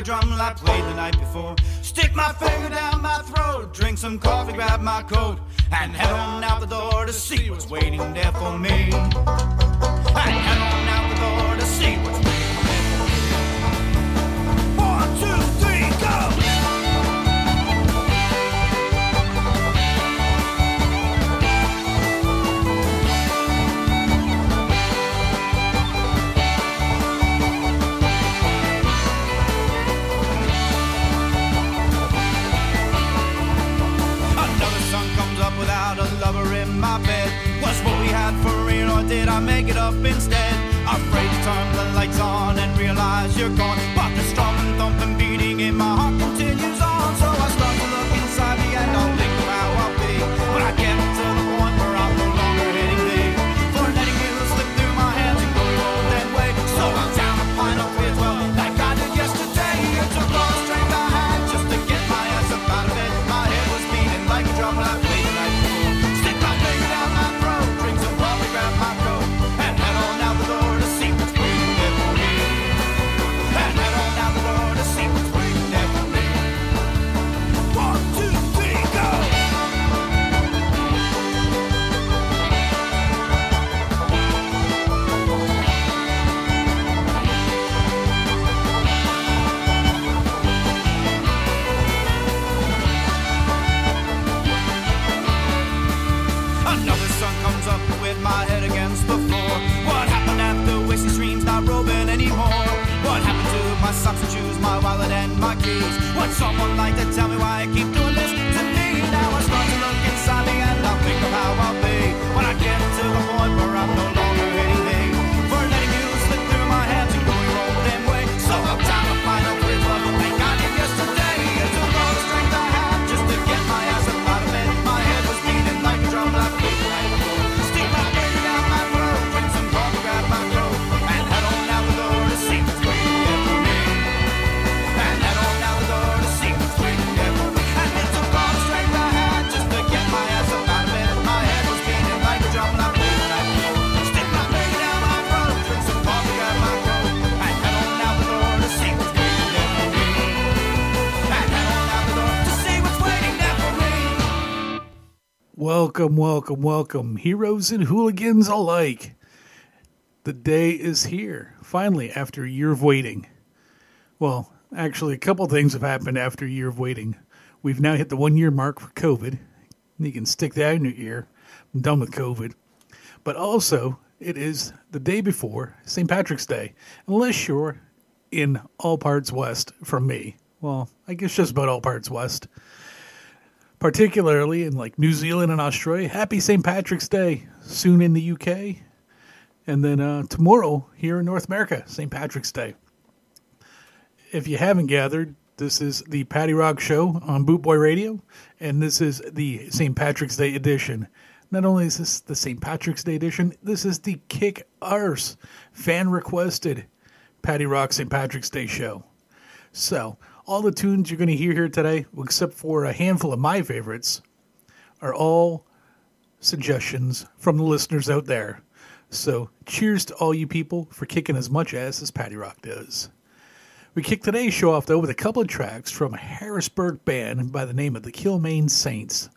a drum I played the night someone like to Welcome, welcome, welcome, heroes and hooligans alike. The day is here, finally, after a year of waiting. Well, actually, a couple things have happened after a year of waiting. We've now hit the one year mark for COVID. You can stick that in your ear. I'm done with COVID. But also, it is the day before St. Patrick's Day, unless you're in all parts west from me. Well, I guess just about all parts west particularly in like New Zealand and Australia. Happy St. Patrick's Day soon in the UK. And then uh, tomorrow here in North America, St. Patrick's Day. If you haven't gathered, this is the Patty Rock Show on Bootboy Radio, and this is the St. Patrick's Day edition. Not only is this the St. Patrick's Day edition, this is the Kick Arse fan requested Patty Rock St. Patrick's Day show. So, all the tunes you're going to hear here today, except for a handful of my favorites, are all suggestions from the listeners out there. So, cheers to all you people for kicking as much ass as Patty Rock does. We kick today's show off, though, with a couple of tracks from a Harrisburg band by the name of the Kilmaine Saints.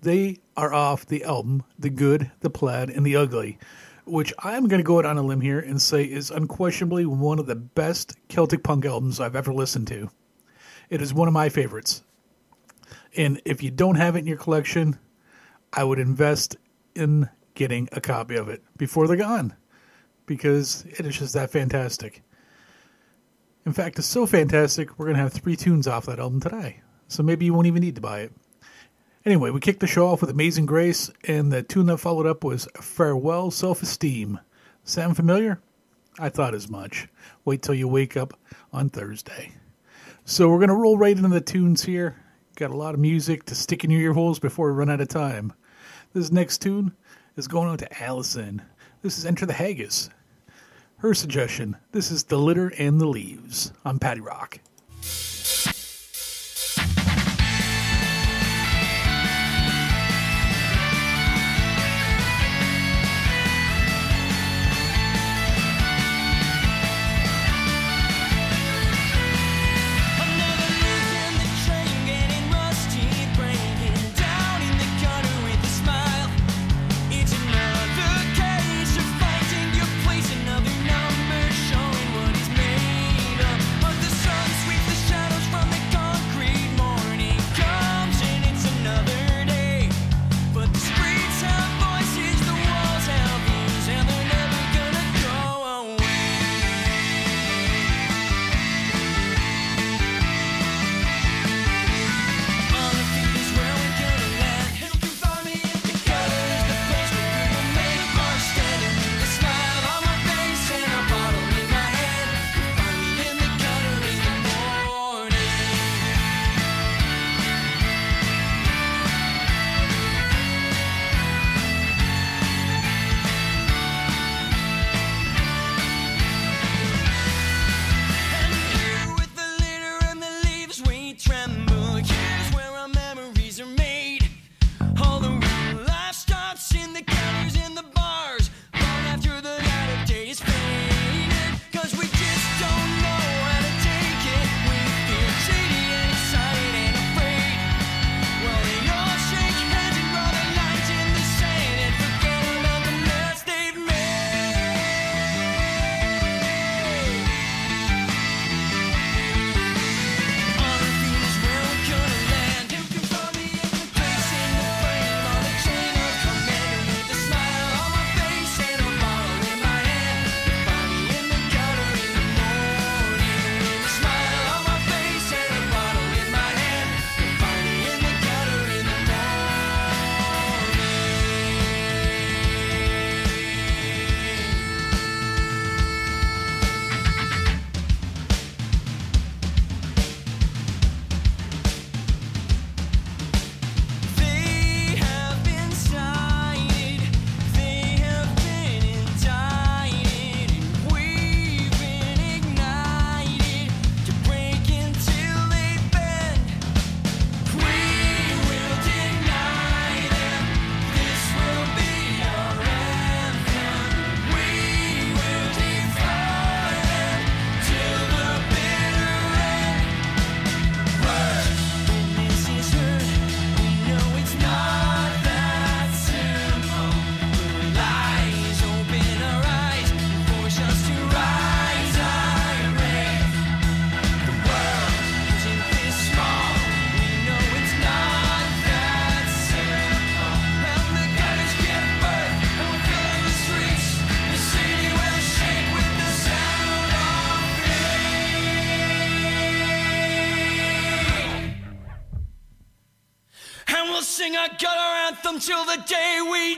They are off the album The Good, the Plaid, and the Ugly, which I'm going to go out on a limb here and say is unquestionably one of the best Celtic punk albums I've ever listened to. It is one of my favorites. And if you don't have it in your collection, I would invest in getting a copy of it before they're gone because it is just that fantastic. In fact, it's so fantastic, we're going to have three tunes off that album today. So maybe you won't even need to buy it. Anyway, we kicked the show off with Amazing Grace, and the tune that followed up was Farewell Self Esteem. Sound familiar? I thought as much. Wait till you wake up on Thursday. So we're going to roll right into the tunes here. Got a lot of music to stick in your ear holes before we run out of time. This next tune is going out to Allison. This is Enter the Haggis. Her suggestion this is The Litter and the Leaves on Patty Rock. The day we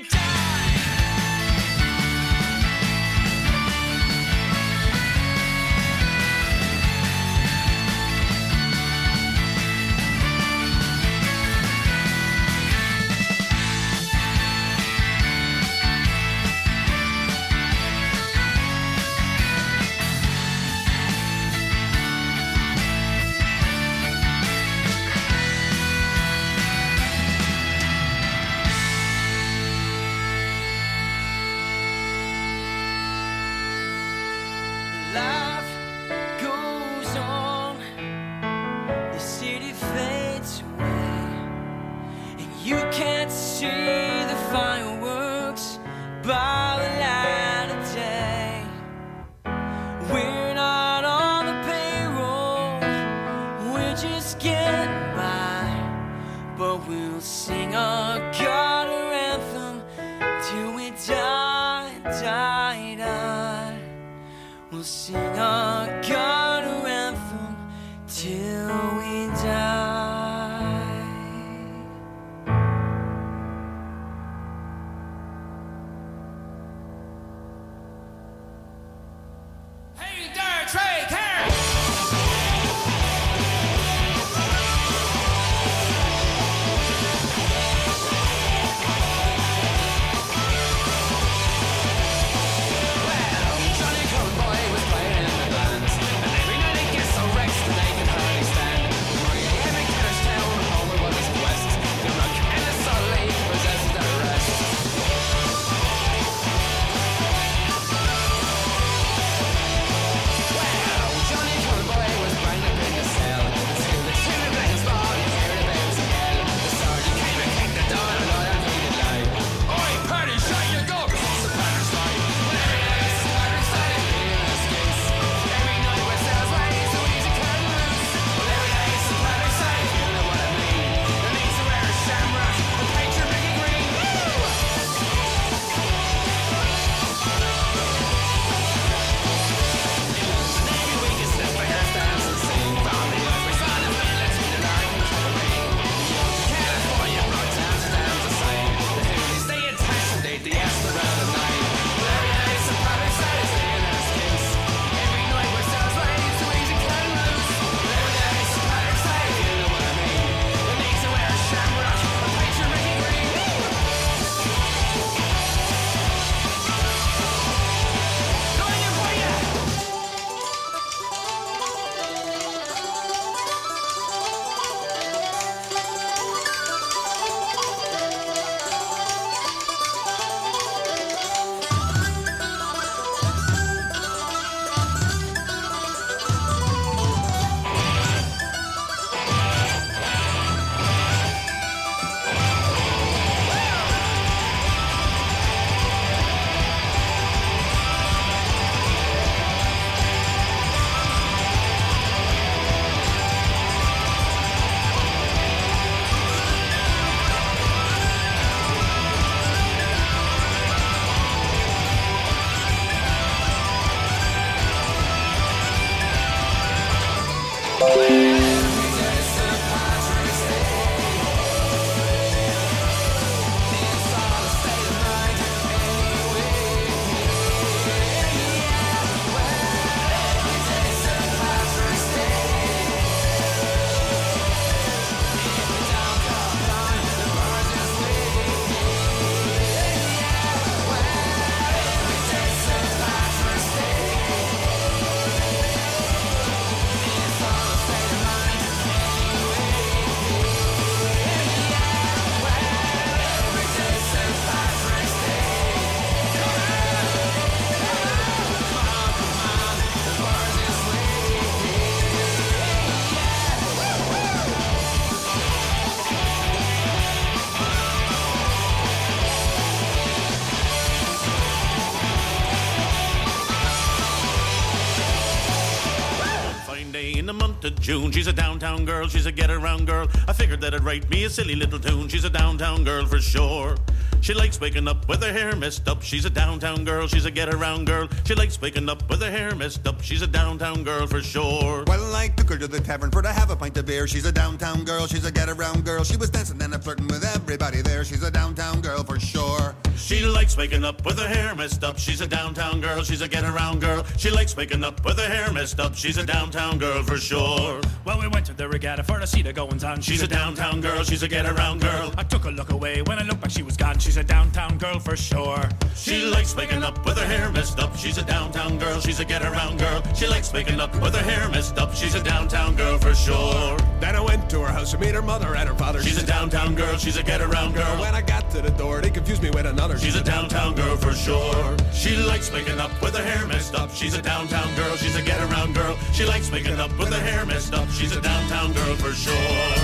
June. She's a downtown girl, she's a get around girl. I figured that I'd write me a silly little tune. She's a downtown girl for sure. She likes waking up with her hair messed up. She's a downtown girl, she's a get around girl. She likes waking up with her hair messed up. She's a downtown girl for sure. Well, I took her to the tavern for to have a pint of beer. She's a downtown girl, she's a get around girl. She was dancing and flirting with everybody there. She's a downtown girl for sure. She likes waking up with her hair messed up. She's a downtown girl, she's a get around girl. She likes waking up with her hair messed up. She's a downtown girl for sure. Well, we went to the regatta for to see the goings on. She's a downtown girl, she's a get around girl. I took a look away. When I looked back, she was gone. She's a downtown girl for sure. She likes waking up with her hair messed up. She's a downtown girl, she's a get around girl. She likes waking up with her hair messed up. She's a downtown girl for sure. Then I went to her house to meet her mother and her father. She's a downtown girl, she's a get around girl. When I got to the door, they confused me with another. She's a downtown girl for sure. She likes waking up with her hair messed up. She's a downtown girl, she's a get around girl. She likes waking up with her hair messed up. She's a downtown girl for sure.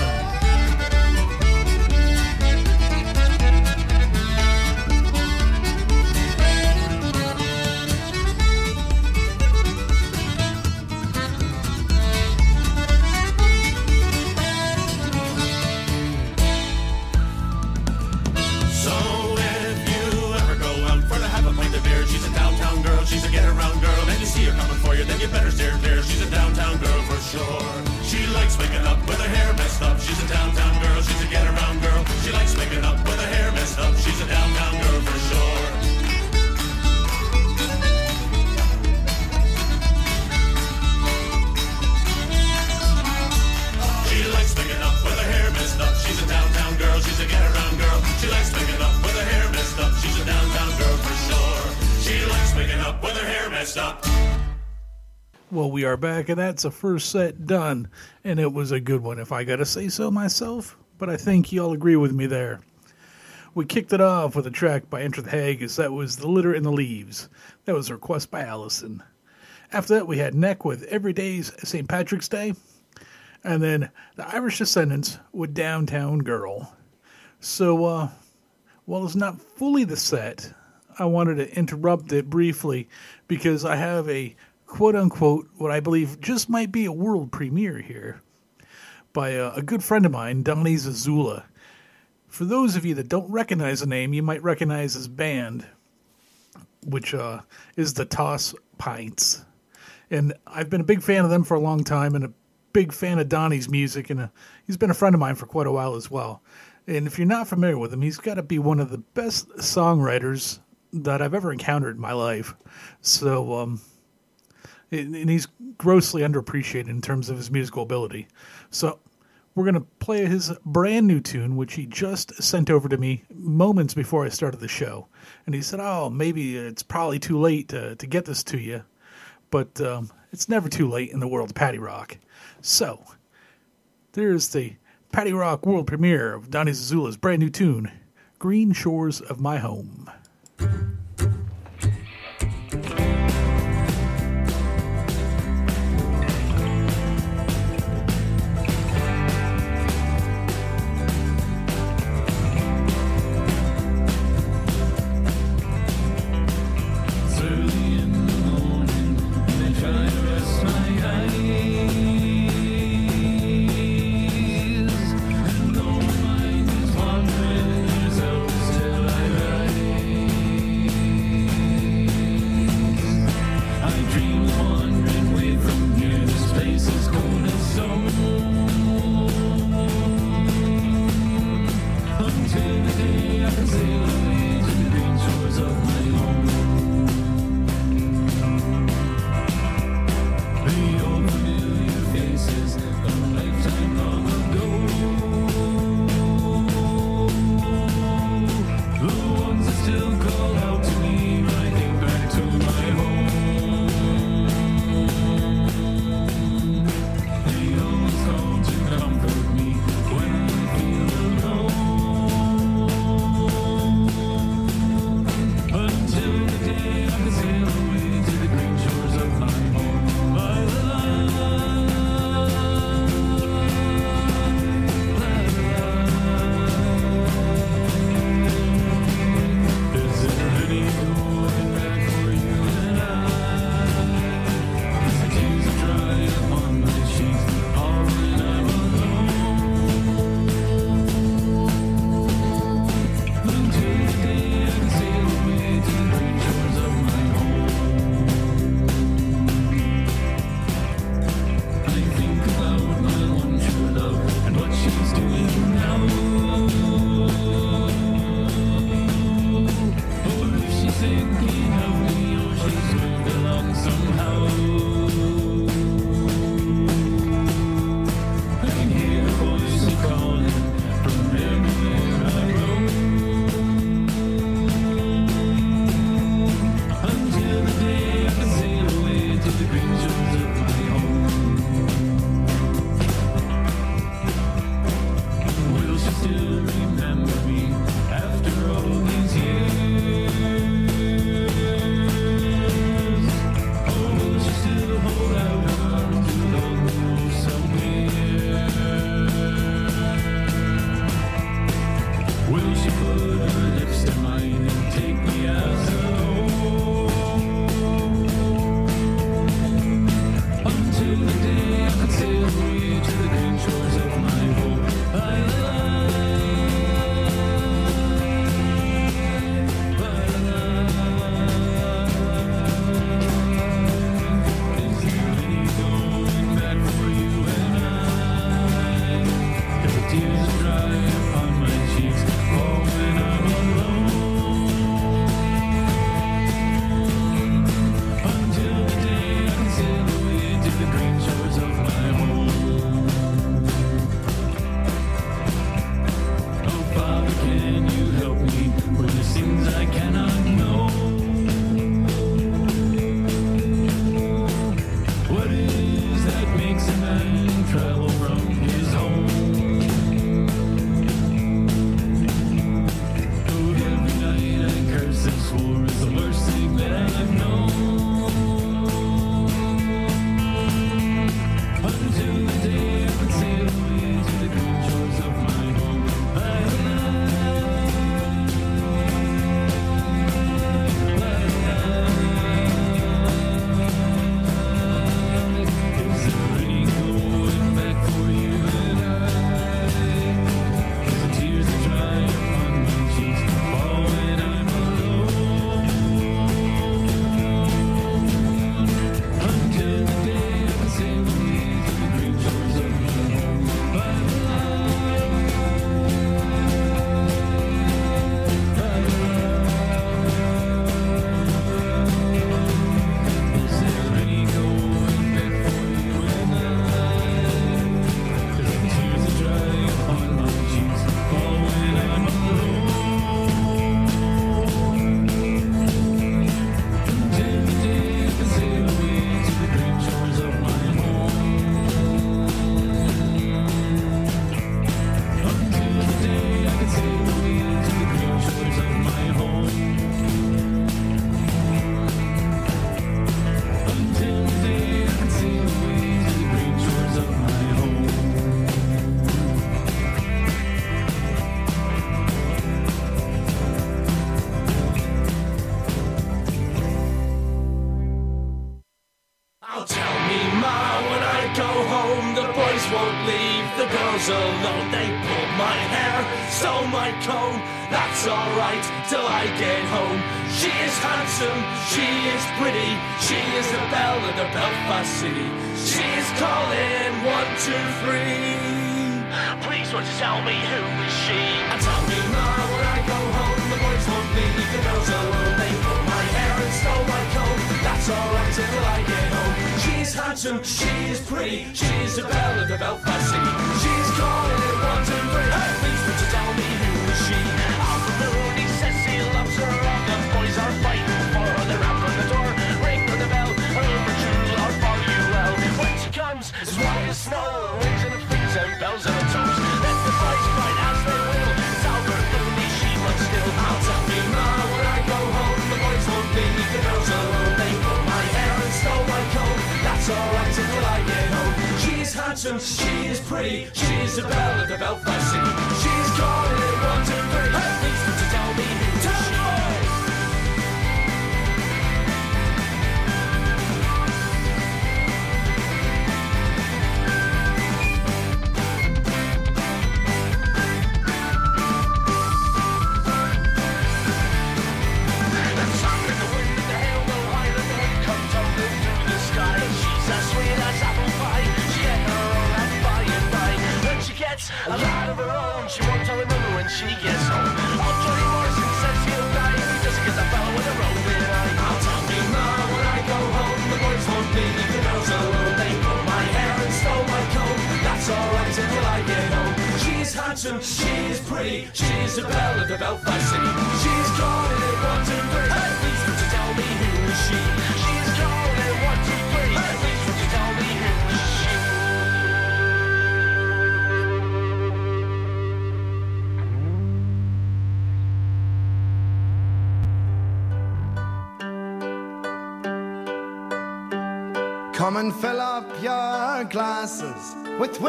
Back, and that's a first set done, and it was a good one, if I gotta say so myself. But I think you all agree with me there. We kicked it off with a track by Enter the Haggis. That was The Litter and the Leaves. That was a request by Allison. After that, we had Neck with Every Day's St. Patrick's Day. And then the Irish Descendants with Downtown Girl. So, uh, while it's not fully the set, I wanted to interrupt it briefly because I have a quote unquote, what I believe just might be a world premiere here by a, a good friend of mine, Donnie Zazula. For those of you that don't recognize the name, you might recognize his band, which uh, is the Toss Pints. And I've been a big fan of them for a long time and a big fan of Donnie's music, and uh he's been a friend of mine for quite a while as well. And if you're not familiar with him, he's got to be one of the best songwriters that I've ever encountered in my life. So, um, and he's grossly underappreciated in terms of his musical ability. So we're going to play his brand new tune, which he just sent over to me moments before I started the show. And he said, Oh, maybe it's probably too late to, to get this to you. But um, it's never too late in the world of Patty Rock. So there's the Patty Rock world premiere of Donnie Zazula's brand new tune, Green Shores of My Home.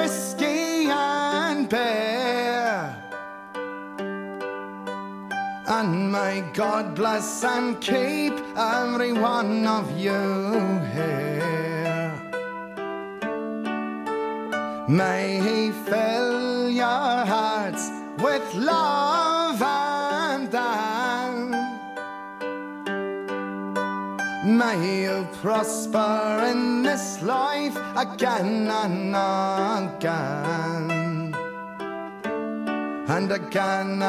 Whiskey and beer. And may God bless and keep every one of you here. May He fill your hearts with love and dance. May you prosper in this life again and And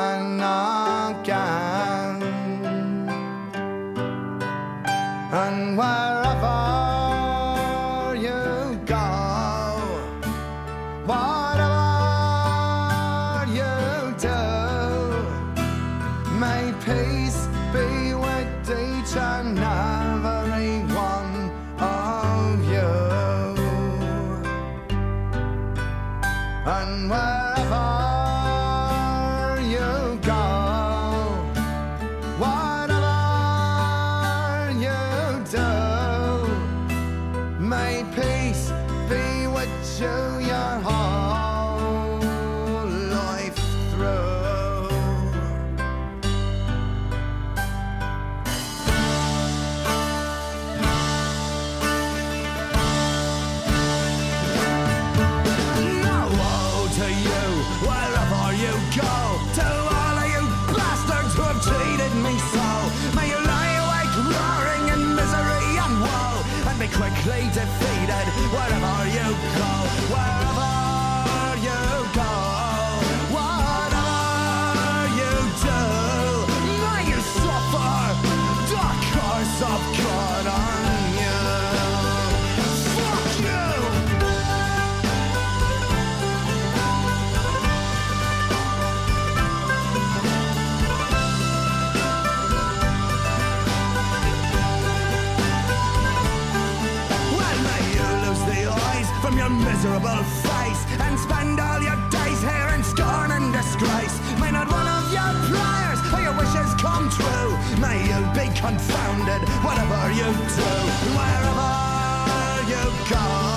face and spend all your days here in scorn and disgrace. May not one of your prayers or your wishes come true. May you be confounded, whatever you do, wherever you go.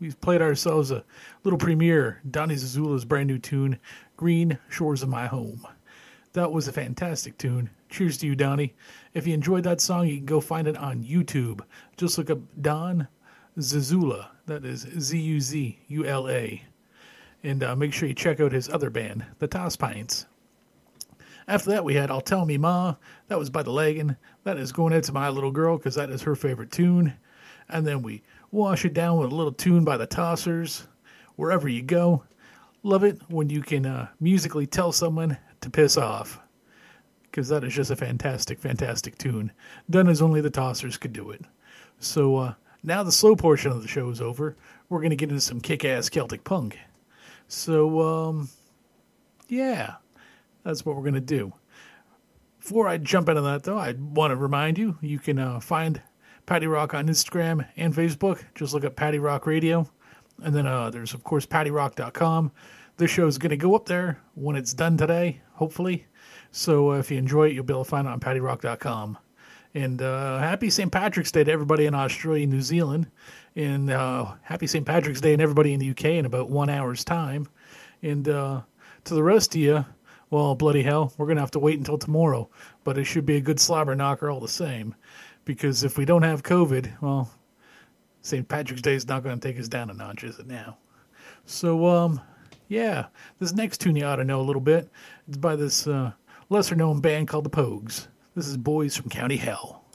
We've played ourselves a little premiere, Donny Zazula's brand new tune, Green Shores of My Home. That was a fantastic tune. Cheers to you, Donnie. If you enjoyed that song, you can go find it on YouTube. Just look up Don Zazula. That is Z U Z U L A. And uh, make sure you check out his other band, the Toss Pints. After that, we had I'll Tell Me Ma. That was by the Lagan. That is going out to my little girl because that is her favorite tune. And then we wash it down with a little tune by the Tossers. Wherever you go, love it when you can uh, musically tell someone to piss off. Because that is just a fantastic, fantastic tune. Done as only the Tossers could do it. So uh, now the slow portion of the show is over. We're going to get into some kick ass Celtic punk. So, um, yeah, that's what we're going to do. Before I jump into that, though, I want to remind you you can uh, find Paddy Rock on Instagram and Facebook. Just look up Paddy Rock Radio. And then uh, there's, of course, paddyrock.com. This show is going to go up there when it's done today, hopefully. So uh, if you enjoy it, you'll be able to find it on paddyrock.com. And uh, happy St. Patrick's Day to everybody in Australia and New Zealand. And uh, happy St. Patrick's Day and everybody in the UK in about one hour's time. And uh, to the rest of you, well, bloody hell, we're going to have to wait until tomorrow. But it should be a good slobber knocker all the same. Because if we don't have COVID, well, St. Patrick's Day is not going to take us down a notch, is it now? So, um, yeah, this next tune you ought to know a little bit. It's by this uh, lesser known band called the Pogues. This is Boys from County Hell.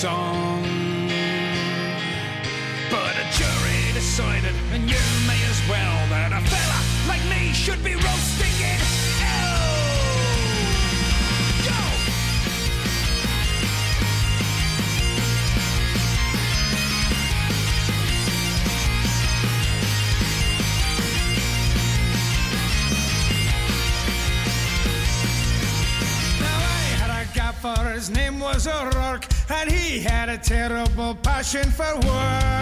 Song. A terrible passion for work.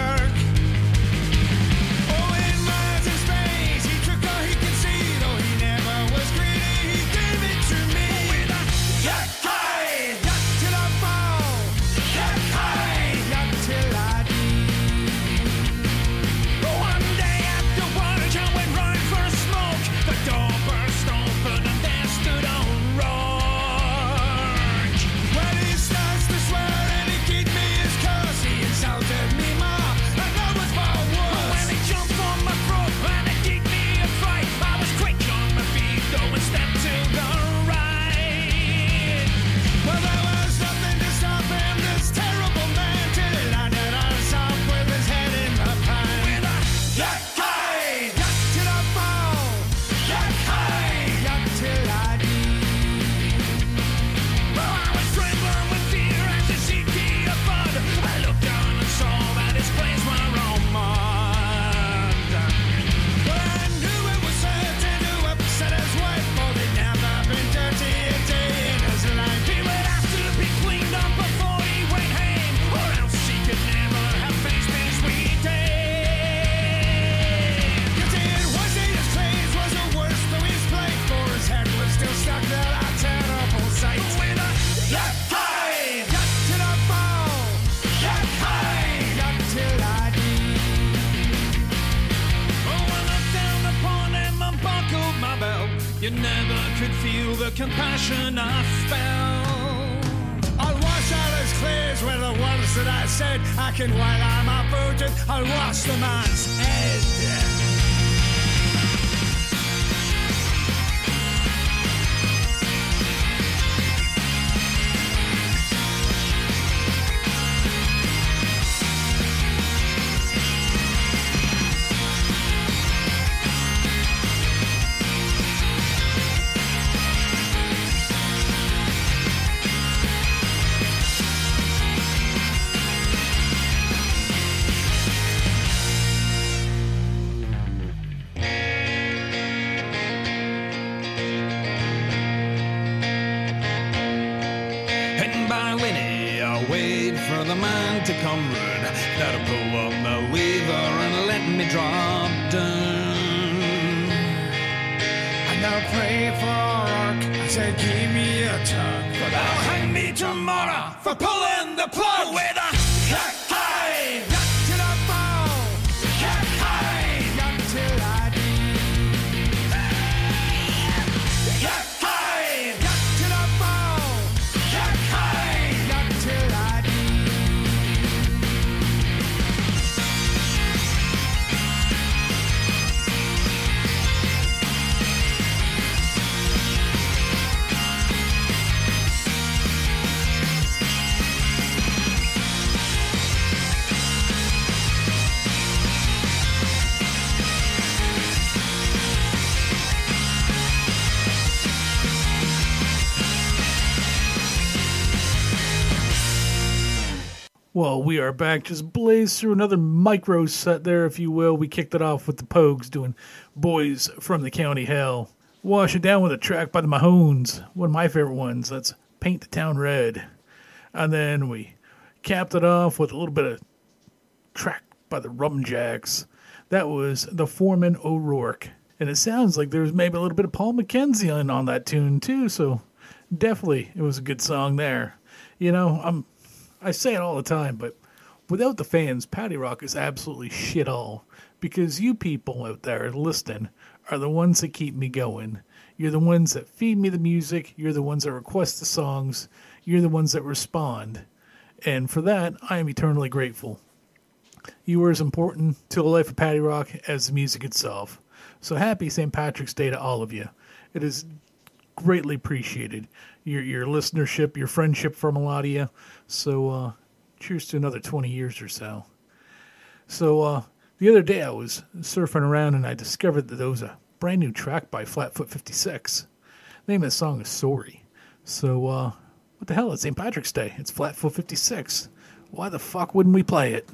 We are back. Just blaze through another micro set there, if you will. We kicked it off with the Pogues doing Boys from the County Hell. Wash it down with a track by the Mahones, one of my favorite ones. That's Paint the Town Red. And then we capped it off with a little bit of track by the Rumjacks. That was the Foreman O'Rourke. And it sounds like there's maybe a little bit of Paul McKenzie on, on that tune too, so definitely it was a good song there. You know, I'm I say it all the time, but without the fans, Paddy Rock is absolutely shit all. Because you people out there listening are the ones that keep me going. You're the ones that feed me the music. You're the ones that request the songs. You're the ones that respond. And for that, I am eternally grateful. You are as important to the life of Paddy Rock as the music itself. So happy St. Patrick's Day to all of you. It is greatly appreciated. Your your listenership, your friendship from a lot of you. So uh, cheers to another 20 years or so. So uh, the other day I was surfing around and I discovered that there was a brand new track by Flatfoot 56. The name of the song is Sorry. So uh, what the hell? It's St. Patrick's Day. It's Flatfoot 56. Why the fuck wouldn't we play it?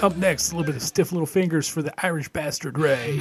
Up next, a little bit of stiff little fingers for the Irish bastard Ray.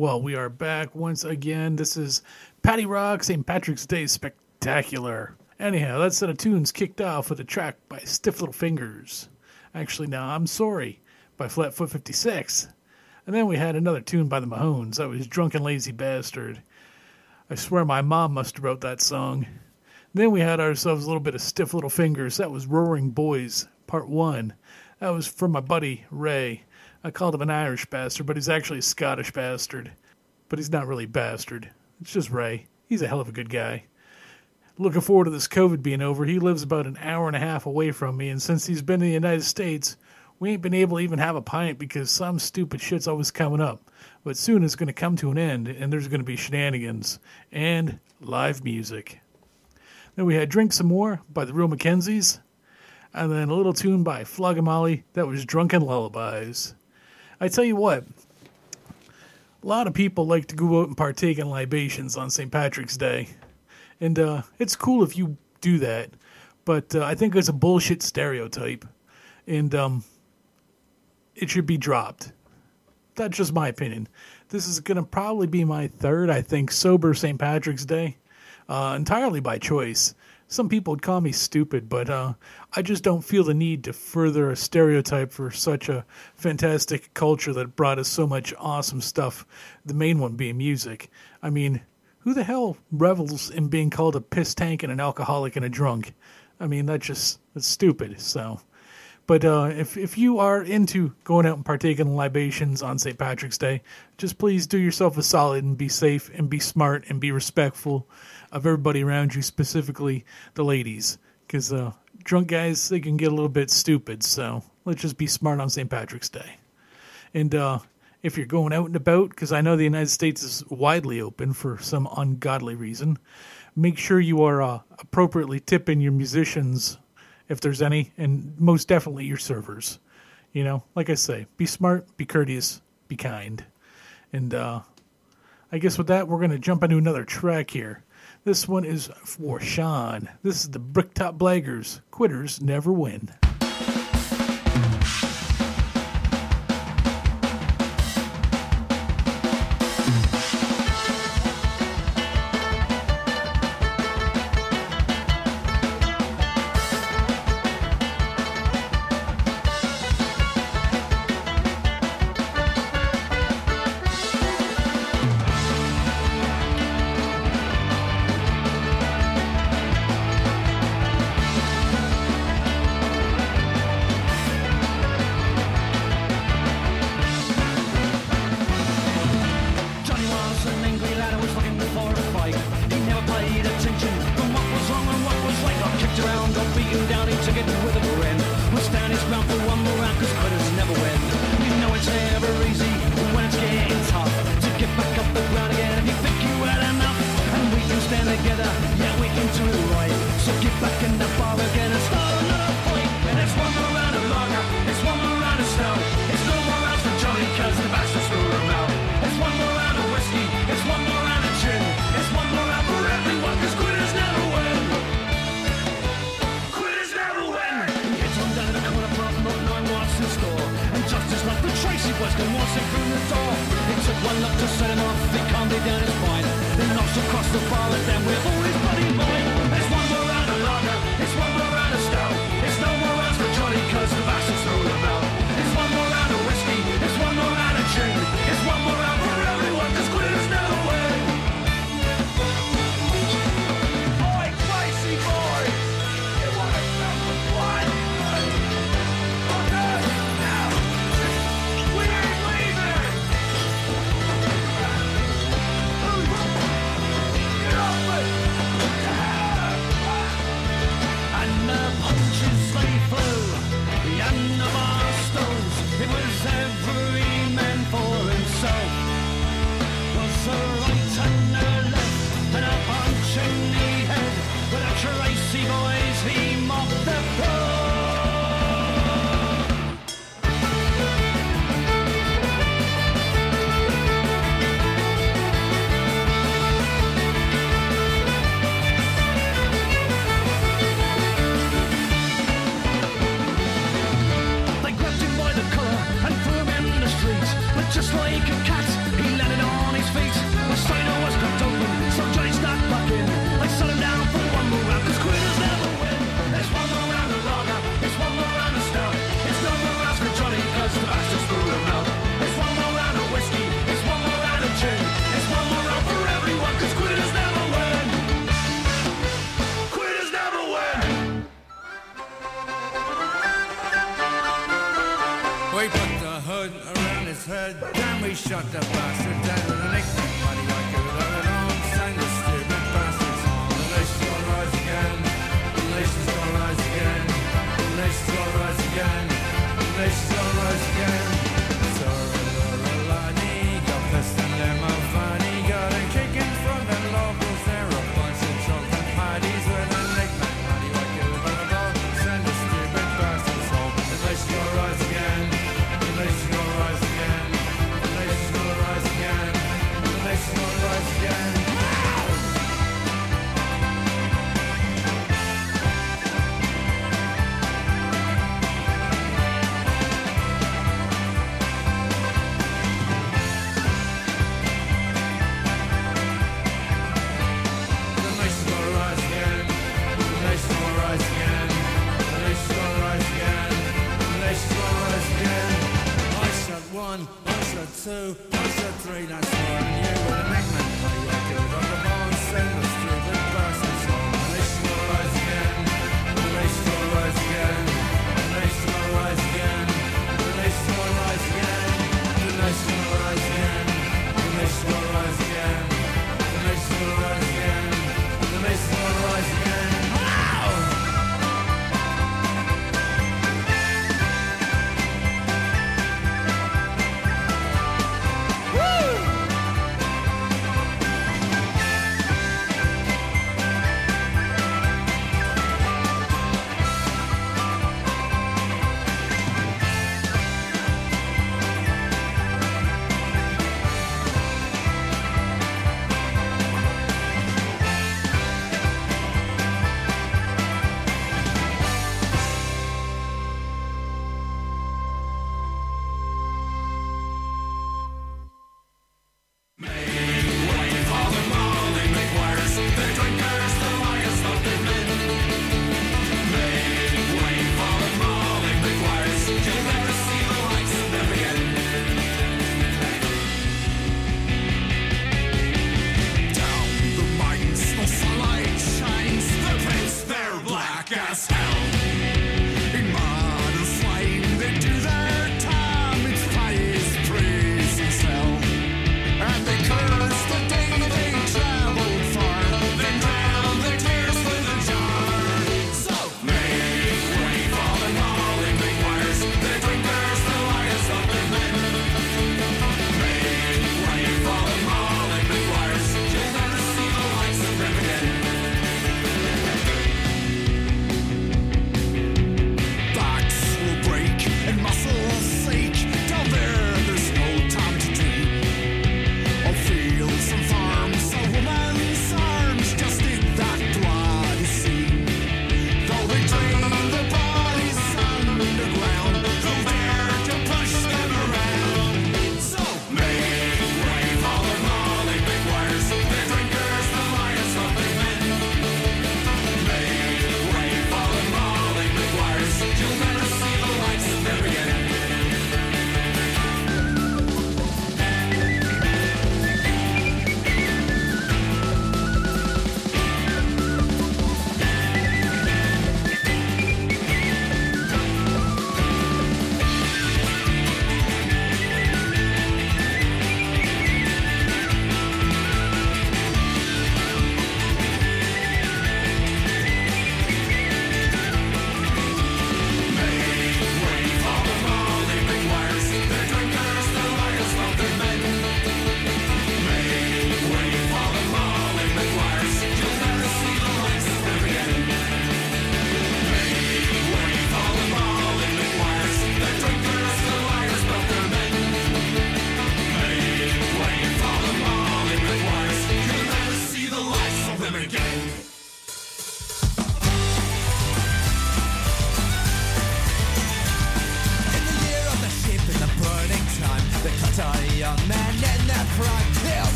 Well, we are back once again. This is Paddy Rock St. Patrick's Day Spectacular. Anyhow, that set of tunes kicked off with a track by Stiff Little Fingers. Actually, now I'm sorry by Flatfoot 56. And then we had another tune by the Mahones. That was Drunken Lazy Bastard. I swear my mom must have wrote that song. Then we had ourselves a little bit of Stiff Little Fingers. That was Roaring Boys, Part 1. That was from my buddy, Ray. I called him an Irish bastard, but he's actually a Scottish bastard. But he's not really a bastard. It's just Ray. He's a hell of a good guy. Looking forward to this COVID being over. He lives about an hour and a half away from me, and since he's been in the United States, we ain't been able to even have a pint because some stupid shit's always coming up. But soon it's going to come to an end, and there's going to be shenanigans and live music. Then we had Drink Some More by the Real McKenzies, and then a little tune by Flogging Molly that was Drunken Lullabies. I tell you what, a lot of people like to go out and partake in libations on St. Patrick's Day. And uh, it's cool if you do that. But uh, I think it's a bullshit stereotype. And um, it should be dropped. That's just my opinion. This is going to probably be my third, I think, sober St. Patrick's Day. Uh, entirely by choice. Some people would call me stupid, but uh, I just don't feel the need to further a stereotype for such a fantastic culture that brought us so much awesome stuff. The main one being music. I mean, who the hell revels in being called a piss tank and an alcoholic and a drunk? I mean, that's just that's stupid. So, but uh, if if you are into going out and partaking in libations on St. Patrick's Day, just please do yourself a solid and be safe and be smart and be respectful of everybody around you, specifically the ladies, because uh, drunk guys they can get a little bit stupid. So let's just be smart on St. Patrick's Day. And uh, if you're going out and about, because I know the United States is widely open for some ungodly reason, make sure you are uh, appropriately tipping your musicians if there's any, and most definitely your servers. You know, like I say, be smart, be courteous, be kind. And uh, I guess with that, we're going to jump into another track here. This one is for Sean. This is the Bricktop Blaggers. Quitters never win.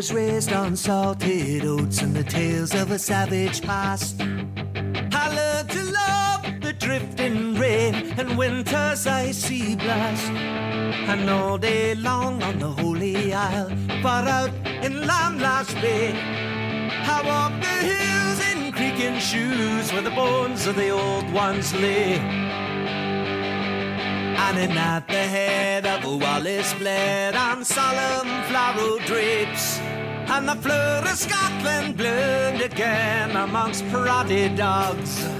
was raised on salted oats and the tales of a savage past. I learned to love the drifting rain and winter's icy blast. And all day long on the Holy Isle, far out in Long Bay, I walked the hills in creaking shoes where the bones of the old ones lay. And at the head of a Wallace bled on solemn floral dream and the floor of Scotland bloomed again amongst proddy dogs.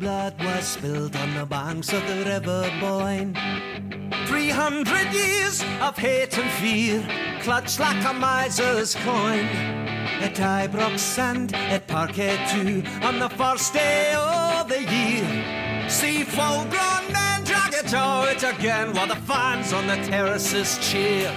blood was spilled on the banks of the River Boyne. Three hundred years of hate and fear, clutched like a miser's coin. At Ibrox and at Parkhead too, on the first day of the year. See full grown men drag it out again while the fans on the terraces cheer.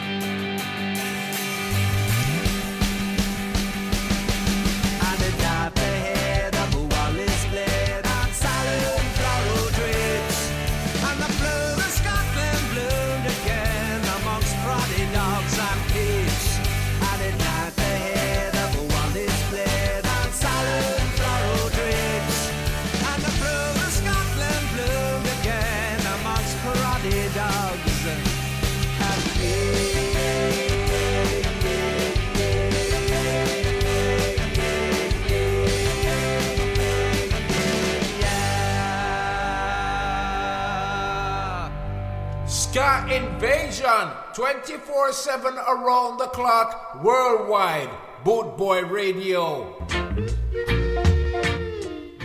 Invasion 24 7 around the clock worldwide. Boot Boy Radio.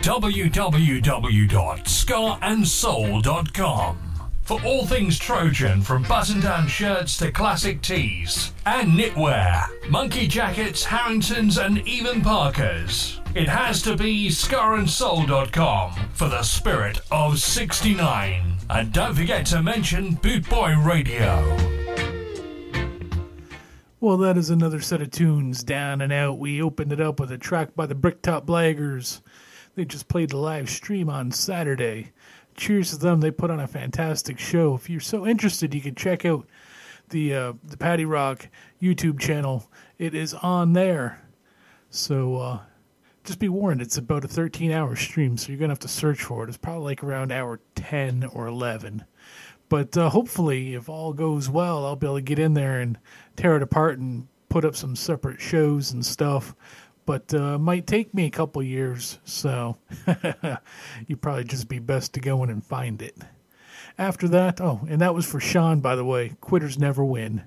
www.scarandsoul.com for all things Trojan from button down shirts to classic tees and knitwear, monkey jackets, Harringtons, and even Parkers. It has to be scarandsoul.com for the spirit of 69. And don't forget to mention Boot Boy Radio. Well, that is another set of tunes, Down and Out. We opened it up with a track by the Bricktop Blaggers. They just played the live stream on Saturday. Cheers to them. They put on a fantastic show. If you're so interested, you can check out the uh, the Paddy Rock YouTube channel. It is on there. So uh, just be warned, it's about a 13 hour stream, so you're to have to search for it. It's probably like around hour 10 or 11. But uh, hopefully, if all goes well, I'll be able to get in there and tear it apart and put up some separate shows and stuff. But uh, might take me a couple years, so you'd probably just be best to go in and find it. After that, oh, and that was for Sean, by the way. Quitters never win.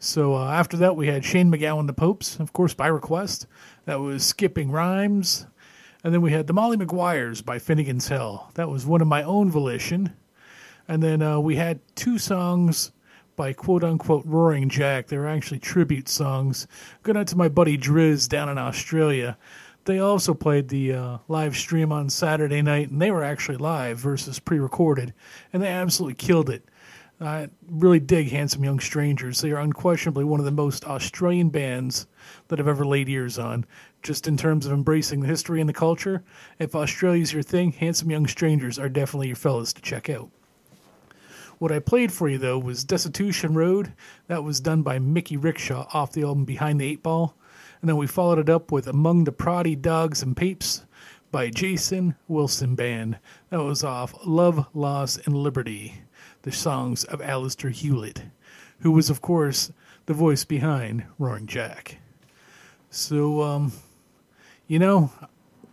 So uh, after that, we had Shane MacGowan, the Popes, of course, by request. That was Skipping Rhymes. And then we had the Molly Maguires by Finnegan's Hell. That was one of my own volition. And then uh, we had two songs by quote unquote Roaring Jack. They were actually tribute songs. Good night to my buddy Driz down in Australia. They also played the uh, live stream on Saturday night, and they were actually live versus pre recorded, and they absolutely killed it. I really dig Handsome Young Strangers. They are unquestionably one of the most Australian bands that I've ever laid ears on, just in terms of embracing the history and the culture. If Australia's your thing, Handsome Young Strangers are definitely your fellas to check out. What I played for you, though, was Destitution Road. That was done by Mickey Rickshaw off the album Behind the Eight Ball. And then we followed it up with Among the Proddy Dogs and Papes by Jason Wilson Band. That was off Love, Loss, and Liberty, the songs of Alistair Hulett, who was, of course, the voice behind Roaring Jack. So, um, you know,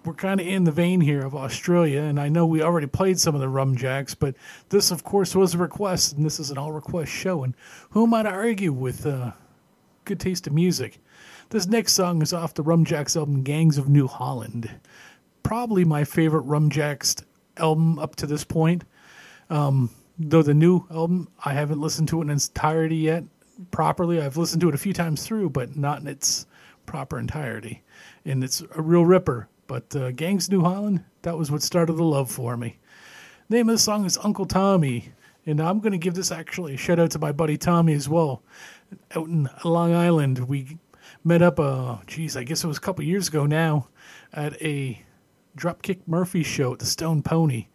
we're kind of in the vein here of Australia, and I know we already played some of the Rum Jacks, but this, of course, was a request, and this is an all request show. And who am I to argue with uh, good taste of music? This next song is off the Rum Jacks album Gangs of New Holland. Probably my favorite Rum Jacks album up to this point. Um, though the new album, I haven't listened to it in its entirety yet properly. I've listened to it a few times through, but not in its proper entirety. And it's a real ripper. But uh, Gangs New Holland, that was what started the love for me. Name of the song is Uncle Tommy. And I'm going to give this actually a shout out to my buddy Tommy as well. Out in Long Island, we met up, uh, geez, I guess it was a couple years ago now, at a Dropkick Murphy show at the Stone Pony.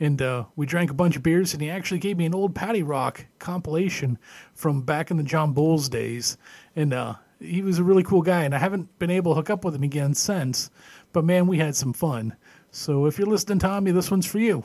And uh, we drank a bunch of beers, and he actually gave me an old Paddy Rock compilation from back in the John Bulls days. And uh, he was a really cool guy, and I haven't been able to hook up with him again since. But man, we had some fun. So if you're listening, Tommy, this one's for you.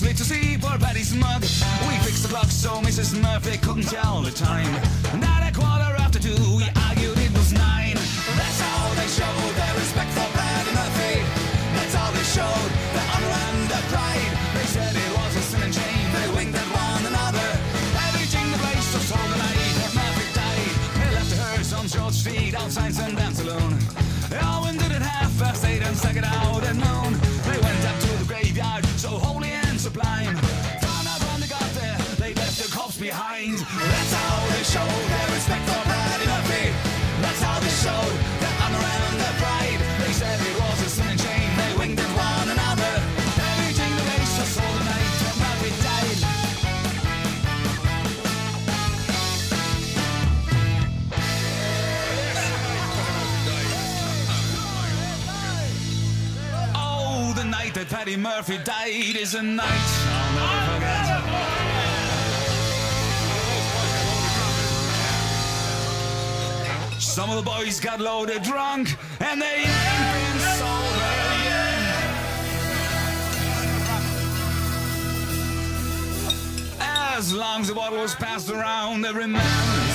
folks need to see poor Betty's mug. We fixed the clock so Mrs. Murphy couldn't tell the time. Not a quarter after two, we argued it was nine. That's how they showed their respect for Betty Murphy. That's how they showed their honor and their pride. They said it was a sin and shame, they winked at one another. Everything the place was so the night that Murphy died. He left hers on George Street outside St. Anne's alone. They all ended in half past eight and second it out. Eddie Murphy died is a night I'll never forget. Some of the boys got loaded drunk and they ain't been sober yet. As long as the bottle was passed around, every man.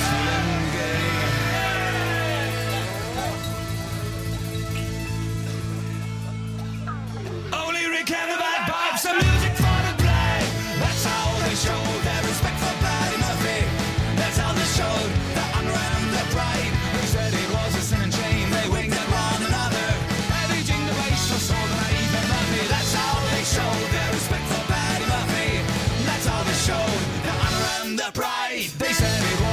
They Deze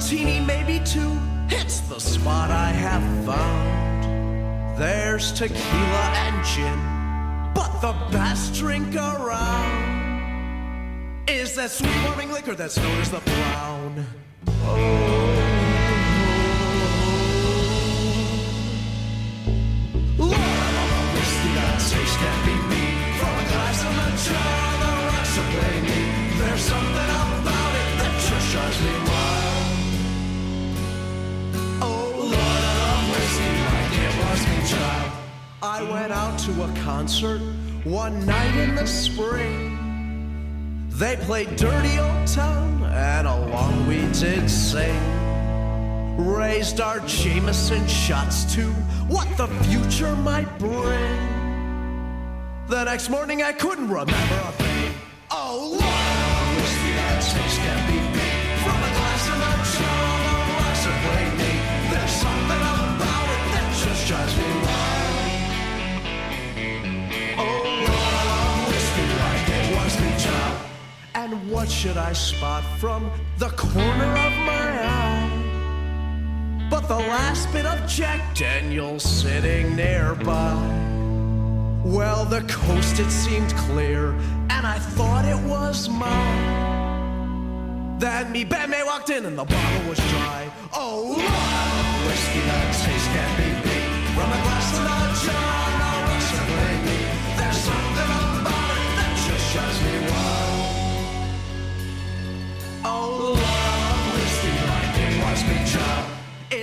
martini, maybe two, hits the spot I have found. There's tequila and gin, but the best drink around is that sweet warming liquor that's known as the brown. In the spring. They played Dirty Old Town, and along we did sing. Raised our Jameson shots to what the future might bring. The next morning I couldn't remember what should I spot from the corner of my eye? But the last bit of Jack Daniels sitting nearby. Well, the coast it seemed clear, and I thought it was mine. Then me Batman walked in and the bottle was dry. Oh, whiskey that taste can't be beat. From a glass to the jar,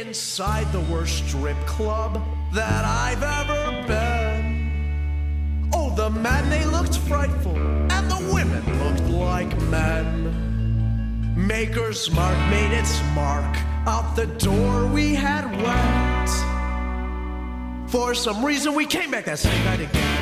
Inside the worst strip club that I've ever been. Oh, the men, they looked frightful, and the women looked like men. Maker's Mark made its mark out the door we had went. For some reason, we came back that same night again.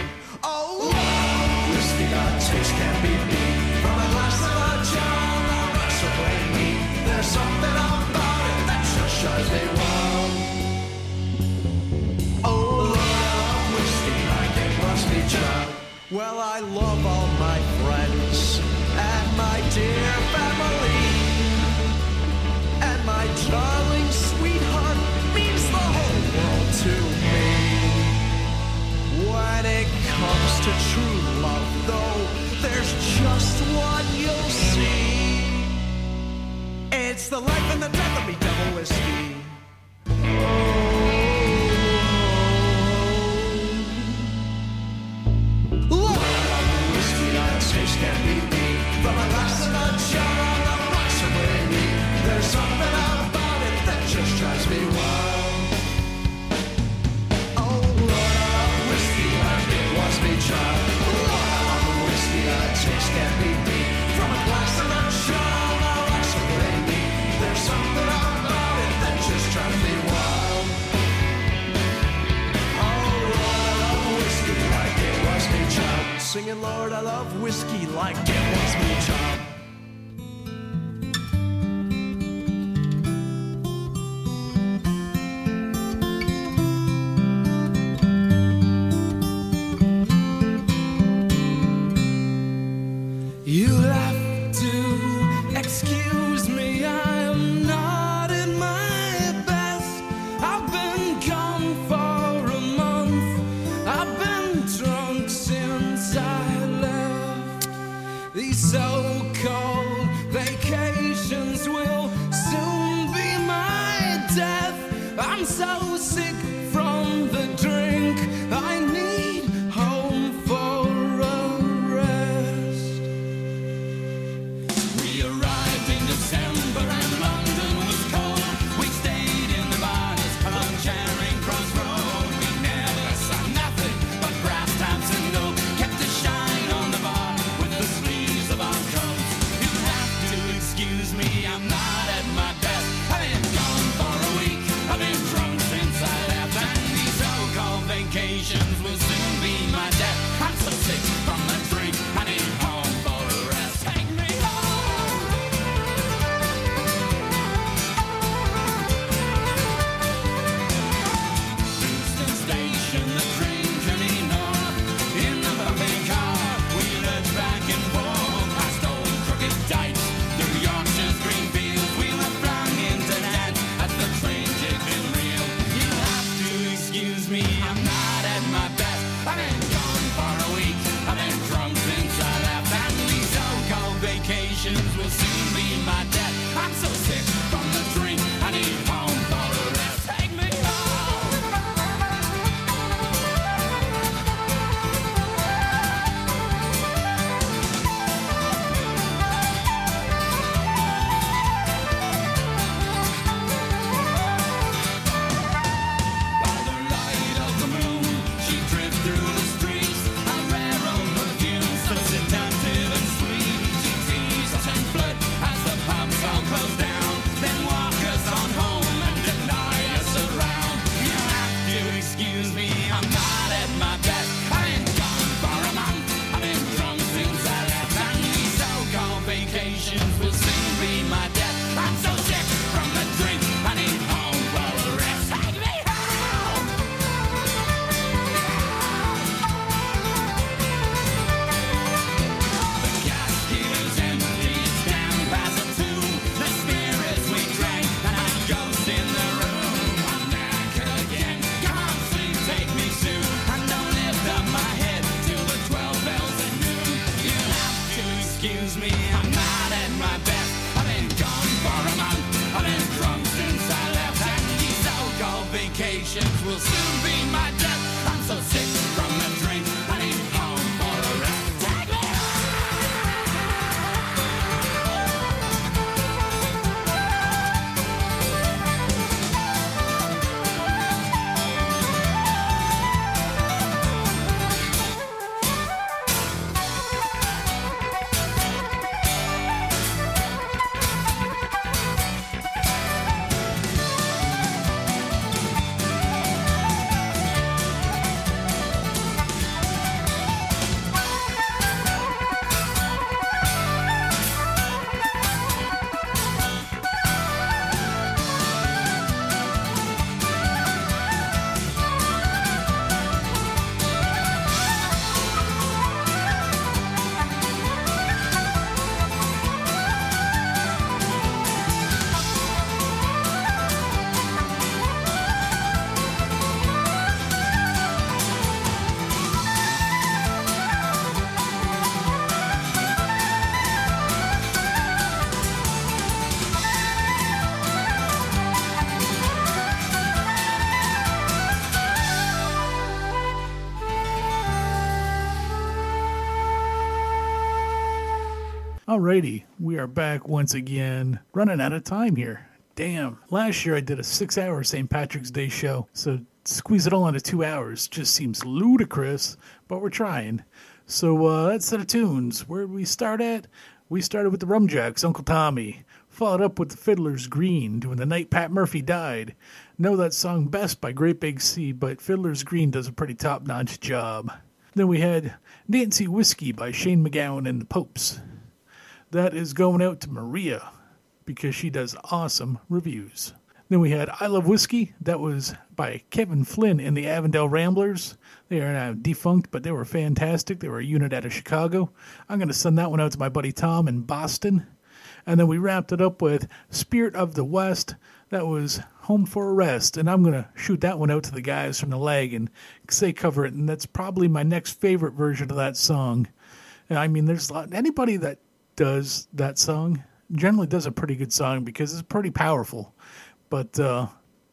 Well, I love all my friends and my dear family. And my darling sweetheart means the whole world to me. When it comes to true love, though, there's just one you'll see. It's the life and the death of me, devil whiskey. Singing Lord, I love whiskey like it was me child. Alrighty, we are back once again. Running out of time here. Damn. Last year I did a six hour St. Patrick's Day show, so squeeze it all into two hours just seems ludicrous, but we're trying. So uh, that set of tunes. Where did we start at? We started with the Rumjacks, Uncle Tommy. Followed up with the Fiddler's Green, doing the night Pat Murphy died. Know that song best by Great Big Sea, but Fiddler's Green does a pretty top notch job. Then we had Nancy Whiskey by Shane MacGowan and the Popes. That is going out to Maria because she does awesome reviews. Then we had I Love Whiskey. That was by Kevin Flynn and the Avondale Ramblers. They are now defunct, but they were fantastic. They were a unit out of Chicago. I'm going to send that one out to my buddy Tom in Boston. And then we wrapped it up with Spirit of the West. That was Home for a Rest. And I'm going to shoot that one out to the guys from the leg and say cover it. And that's probably my next favorite version of that song. And I mean, there's a lot, anybody that does that song generally does a pretty good song because it's pretty powerful. But uh,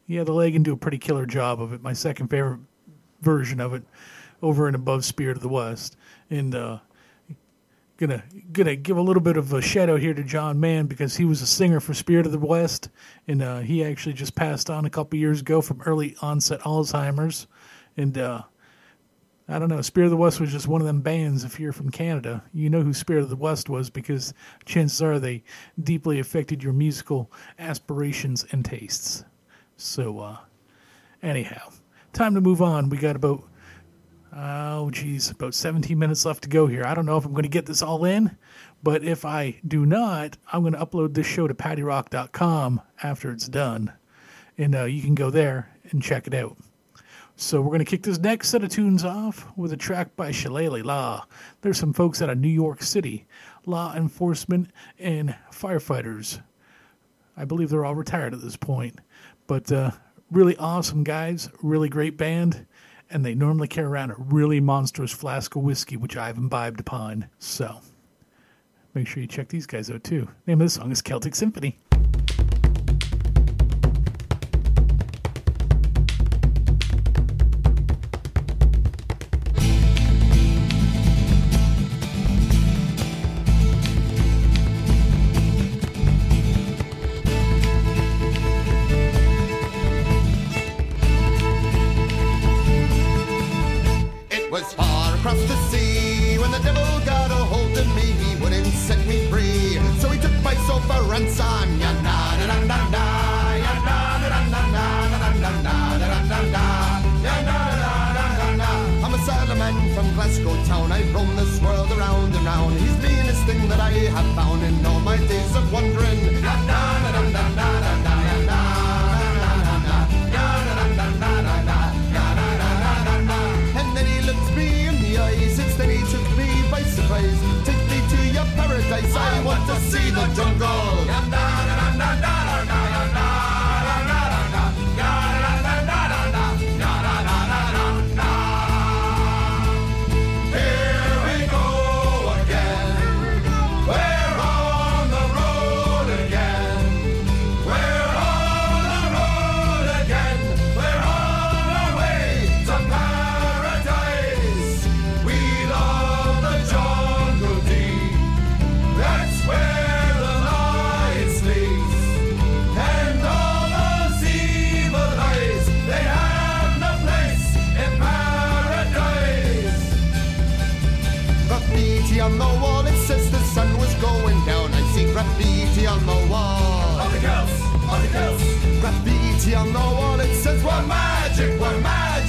yeah, the leg can do a pretty killer job of it. My second favorite version of it, over and above Spirit of the West, and uh, gonna gonna give a little bit of a shout out here to John Mann because he was a singer for Spirit of the West, and uh, he actually just passed on a couple years ago from early onset Alzheimer's, and uh, I don't know. Spirit of the West was just one of them bands. If you're from Canada, you know who Spirit of the West was because chances are they deeply affected your musical aspirations and tastes. So, uh, anyhow, time to move on. We got about, oh, geez, about 17 minutes left to go here. I don't know if I'm going to get this all in, but if I do not, I'm going to upload this show to paddyrock.com after it's done. And uh, you can go there and check it out. So we're going to kick this next set of tunes off with a track by Shillelagh Law. There's some folks out of New York City, law enforcement and firefighters. I believe they're all retired at this point, but uh, really awesome guys, really great band, and they normally carry around a really monstrous flask of whiskey, which I've imbibed upon. So make sure you check these guys out too. The name of this song is Celtic Symphony.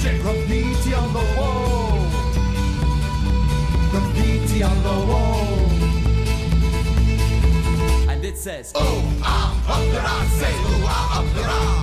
magic graffiti on the wall. Graffiti on the wall. And it says, Oh, ah, up the ah, say, ooh, ah, up the ah.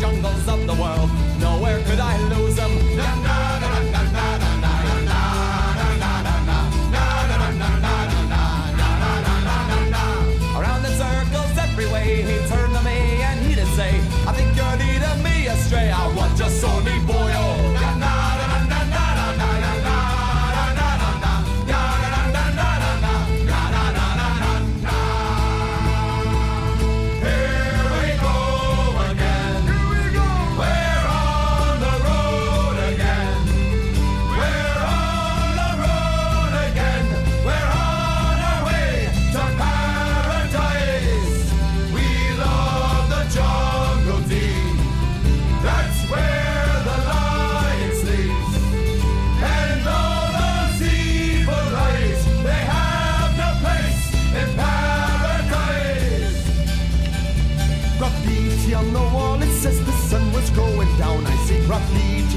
jungles of the world. Nowhere could I lose.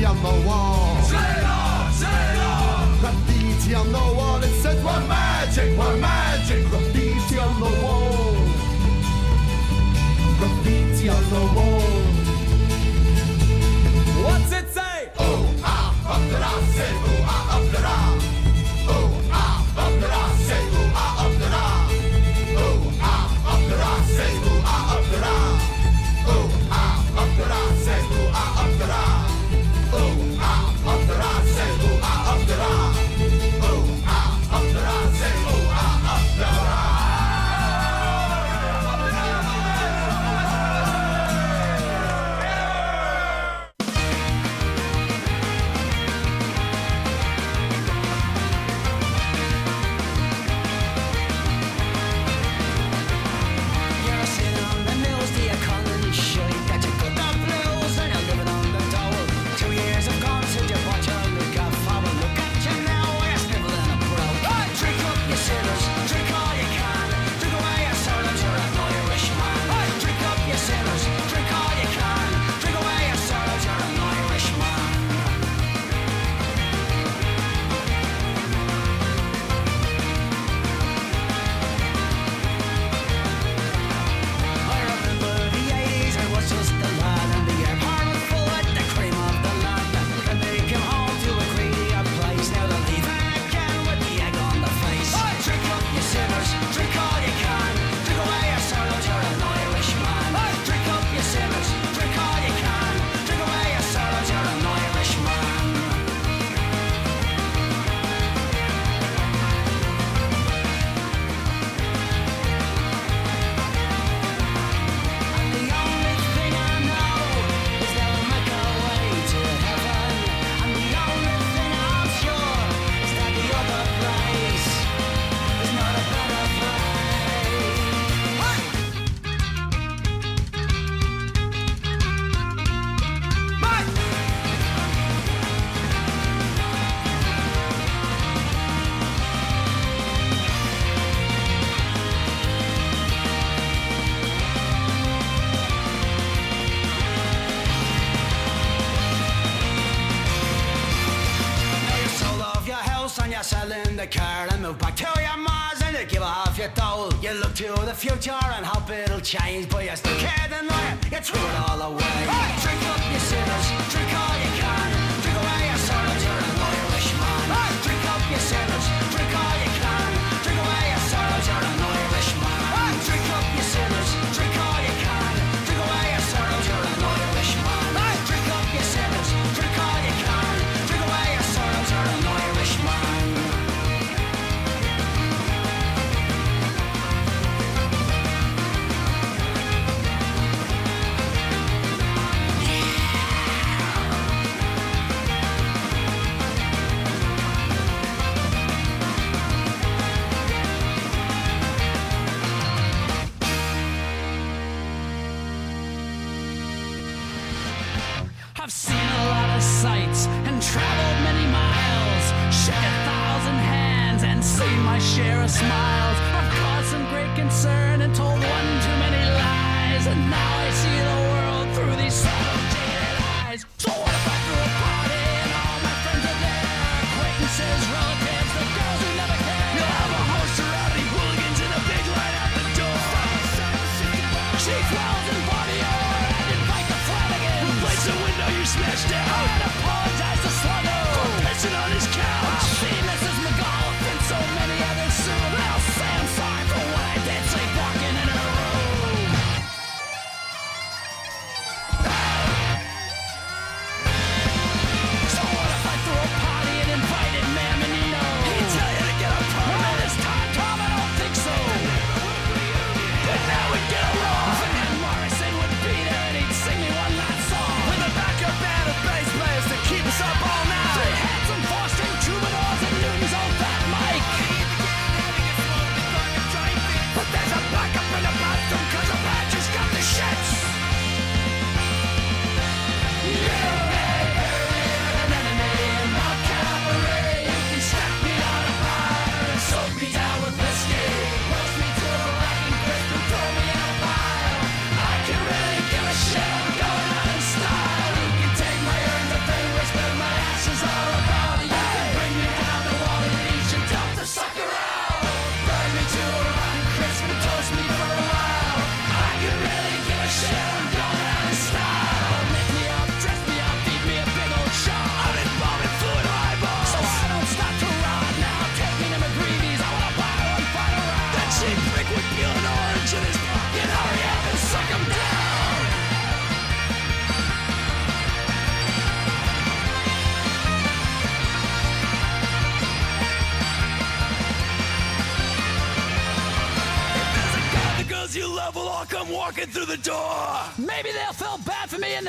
on the wall. Sail on, sail on. Graffiti on the wall. It says we're magic, we're magic. Graffiti on the wall. Graffiti on the wall.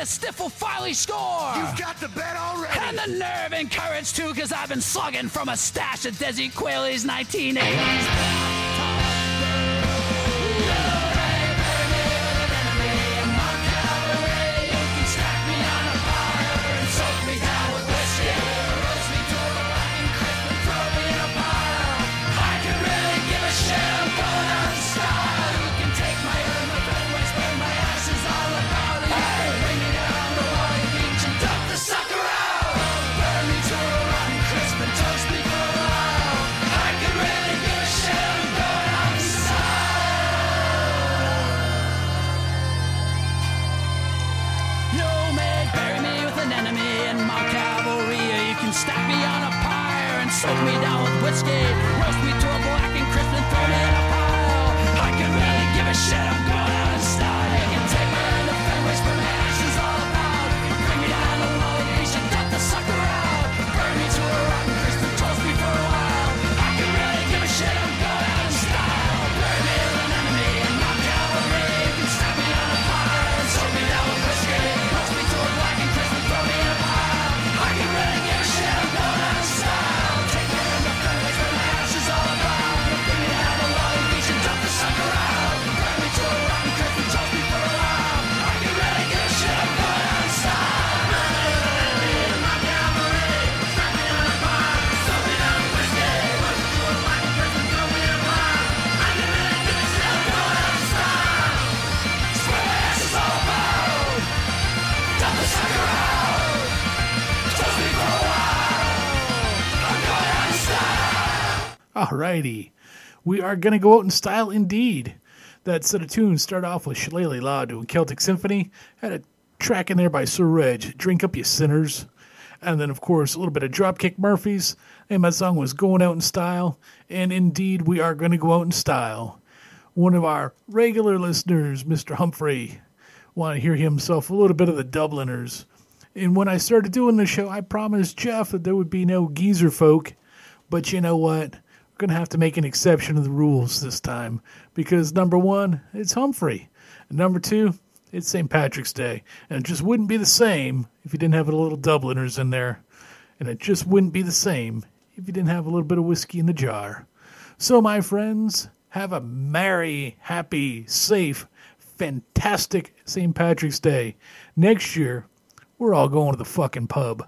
Stiff will finally score. You've got the bet already. And the nerve and courage, too, because I've been slugging from a stash of Desi Quayle's 1980s. Alrighty. We are going to go out in style indeed. That set of tunes start off with Shillelagh Law doing Celtic Symphony. Had a track in there by Sir Reg, Drink Up You Sinners. And then, of course, a little bit of Dropkick Murphys. And my song was Going Out in Style. And indeed, we are going to go out in style. One of our regular listeners, Mr. Humphrey, want to hear himself a little bit of the Dubliners. And when I started doing the show, I promised Jeff that there would be no geezer folk. But you know what? Going to have to make an exception to the rules this time. Because number one, it's Humphrey. And number two, it's St. Patrick's Day. And it just wouldn't be the same if you didn't have a little Dubliners in there. And it just wouldn't be the same if you didn't have a little bit of whiskey in the jar. So, my friends, have a merry, happy, safe, fantastic St. Patrick's Day. Next year, we're all going to the fucking pub.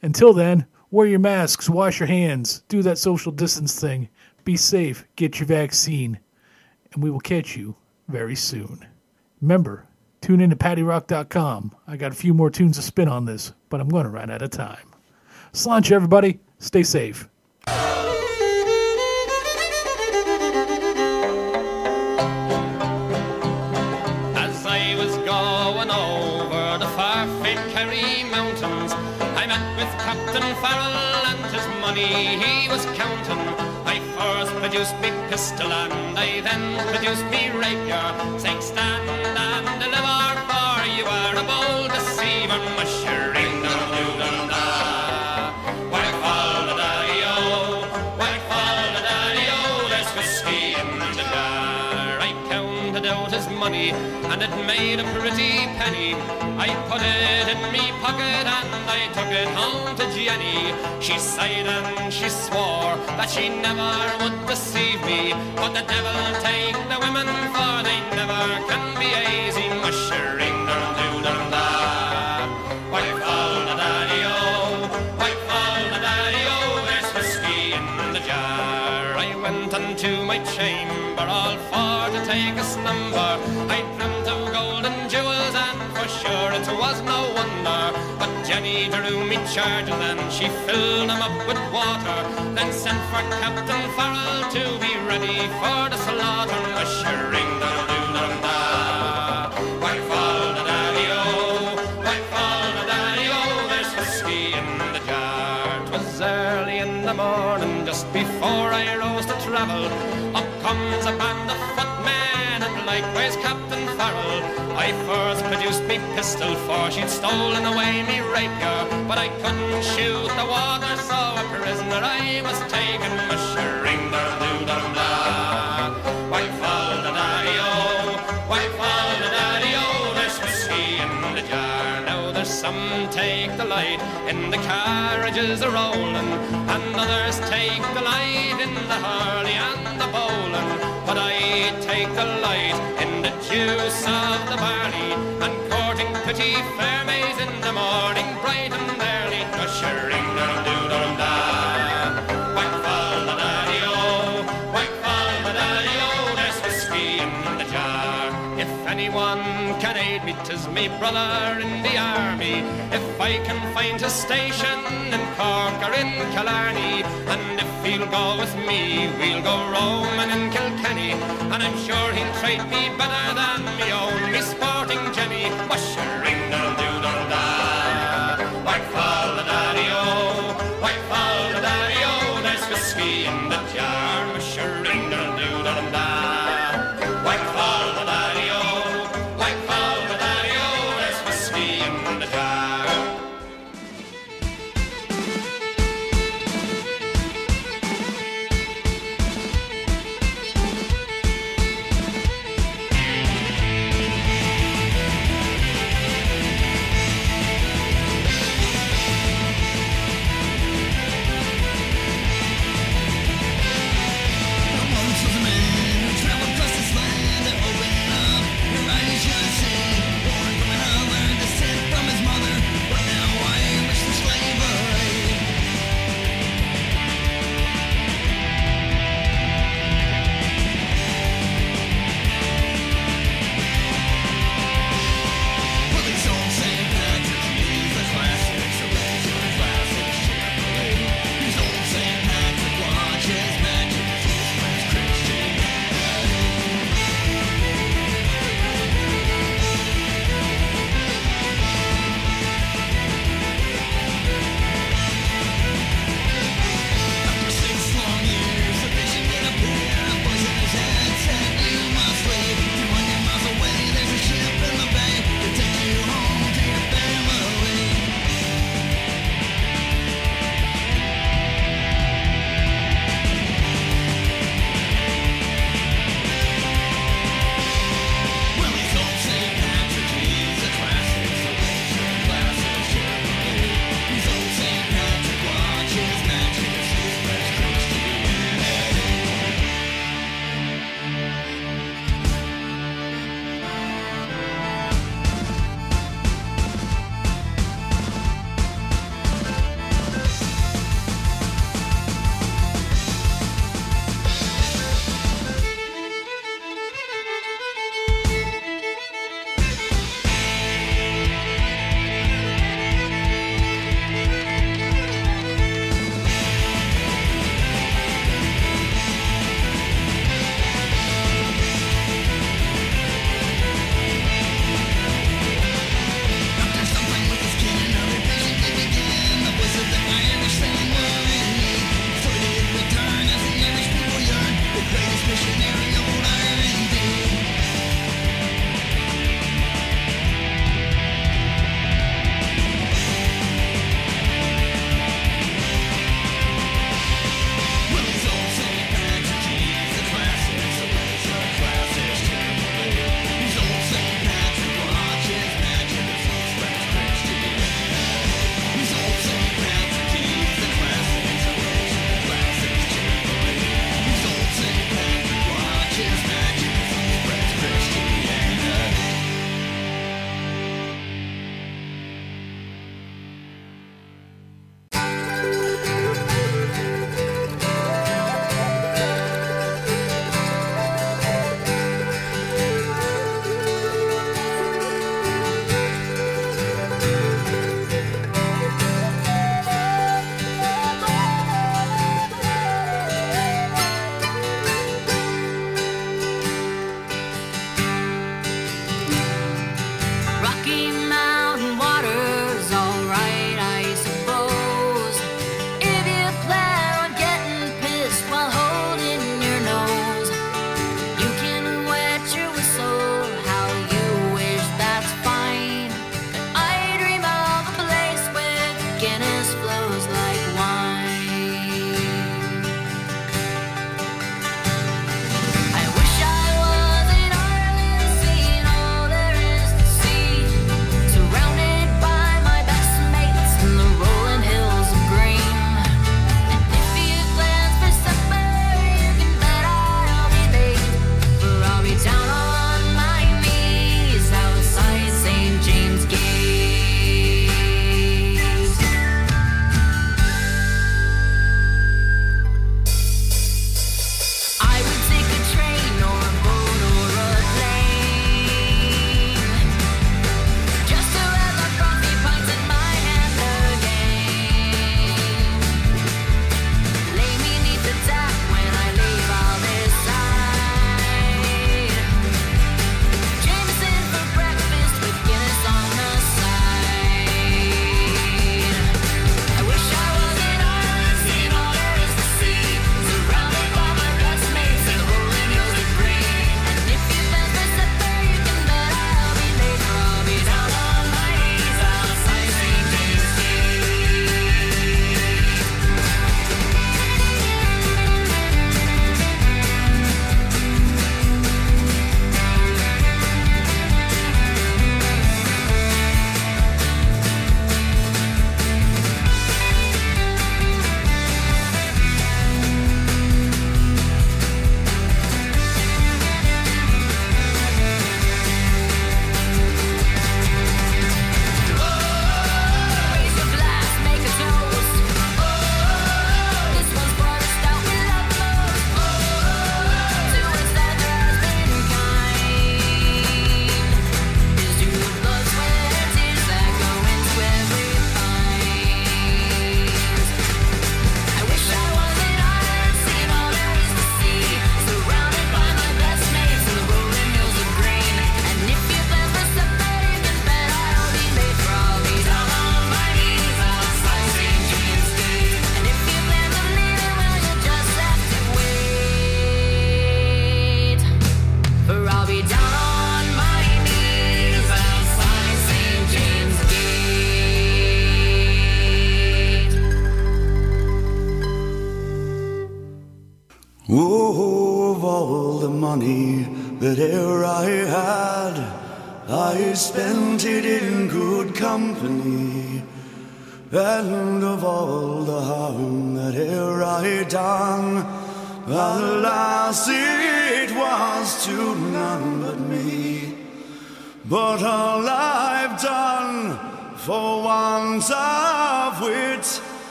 Until then, wear your masks, wash your hands, do that social distance thing, be safe, get your vaccine, and we will catch you very soon. Remember, tune in to paddyrock.com. I got a few more tunes to spin on this, but I'm going to run out of time. Sláinte, everybody. Stay safe. Produced me pistol and I then produced me rapier, saying stand and deliver, for you are a bold deceiver, mushering the money and it made a pretty penny. I put it in me pocket and I took it home to Jenny. She sighed and she swore that she never would deceive me. But the devil take the women for they never can be easy. Mushering dum dum da. Fall the daddy-o? Why fall the? There's whiskey in the jar. I went unto my chamber all for to take a slumber. Was no wonder. But Jenny drew me charges and she filled them up with water. Then sent for Captain Farrell to be ready for the slaughter. Mushering dum doo dum da. Why fall the daddy-o? Why fall the daddy-o? There's whiskey in the jar. 'Twas early in the morning, just before I rose to travel. Up comes a band of footmen and likewise Captain I first produced me pistol, for she'd stolen away me rapier. But I couldn't shoot the water, so a prisoner I was taken. Mushering dum doo dum da. Why fall the daddy-o? Why fall the daddy-o? There's whiskey in the jar. Now there's some take delight in the carriages a rolling, and others take delight in the hurley and the bowling. But I take delight in the juice of the barley and courting pretty fair maids in the morning, bright and me, brother in the army. If I can find his station in Cork or in Killarney, and if he'll go with me, we'll go roaming in Kilkenny. And I'm sure he'll treat me better than me own, me sporting Jenny. Mushering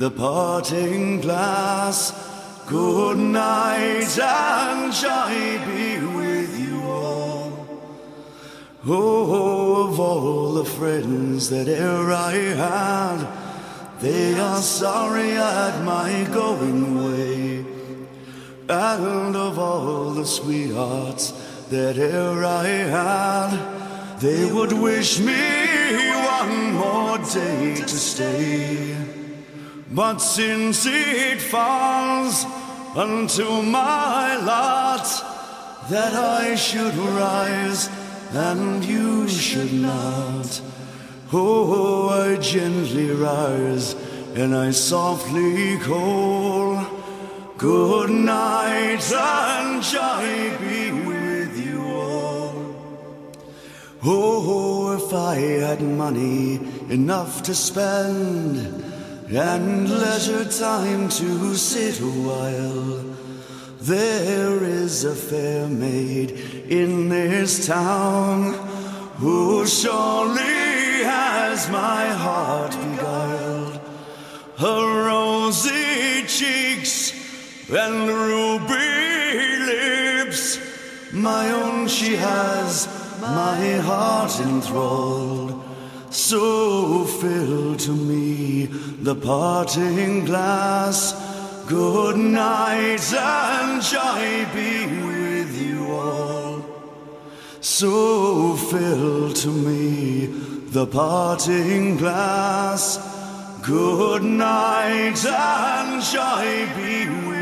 the parting glass. Good night and joy be with you all. Oh, of all the friends that e'er I had, they are sorry at my going away. And of all the sweethearts that e'er I had, they would wish me one more day to stay. But since it falls unto my lot that I should rise and you should not, oh, I gently rise and I softly call. Good night and joy be with you all. Oh, if I had money enough to spend and leisure time to sit a while, there is a fair maid in this town who surely has my heart beguiled. Her rosy cheeks and ruby lips, my own she has my heart enthralled. So fill to me the parting glass. Good night and joy be with you all. So fill to me the parting glass. Good night and joy be with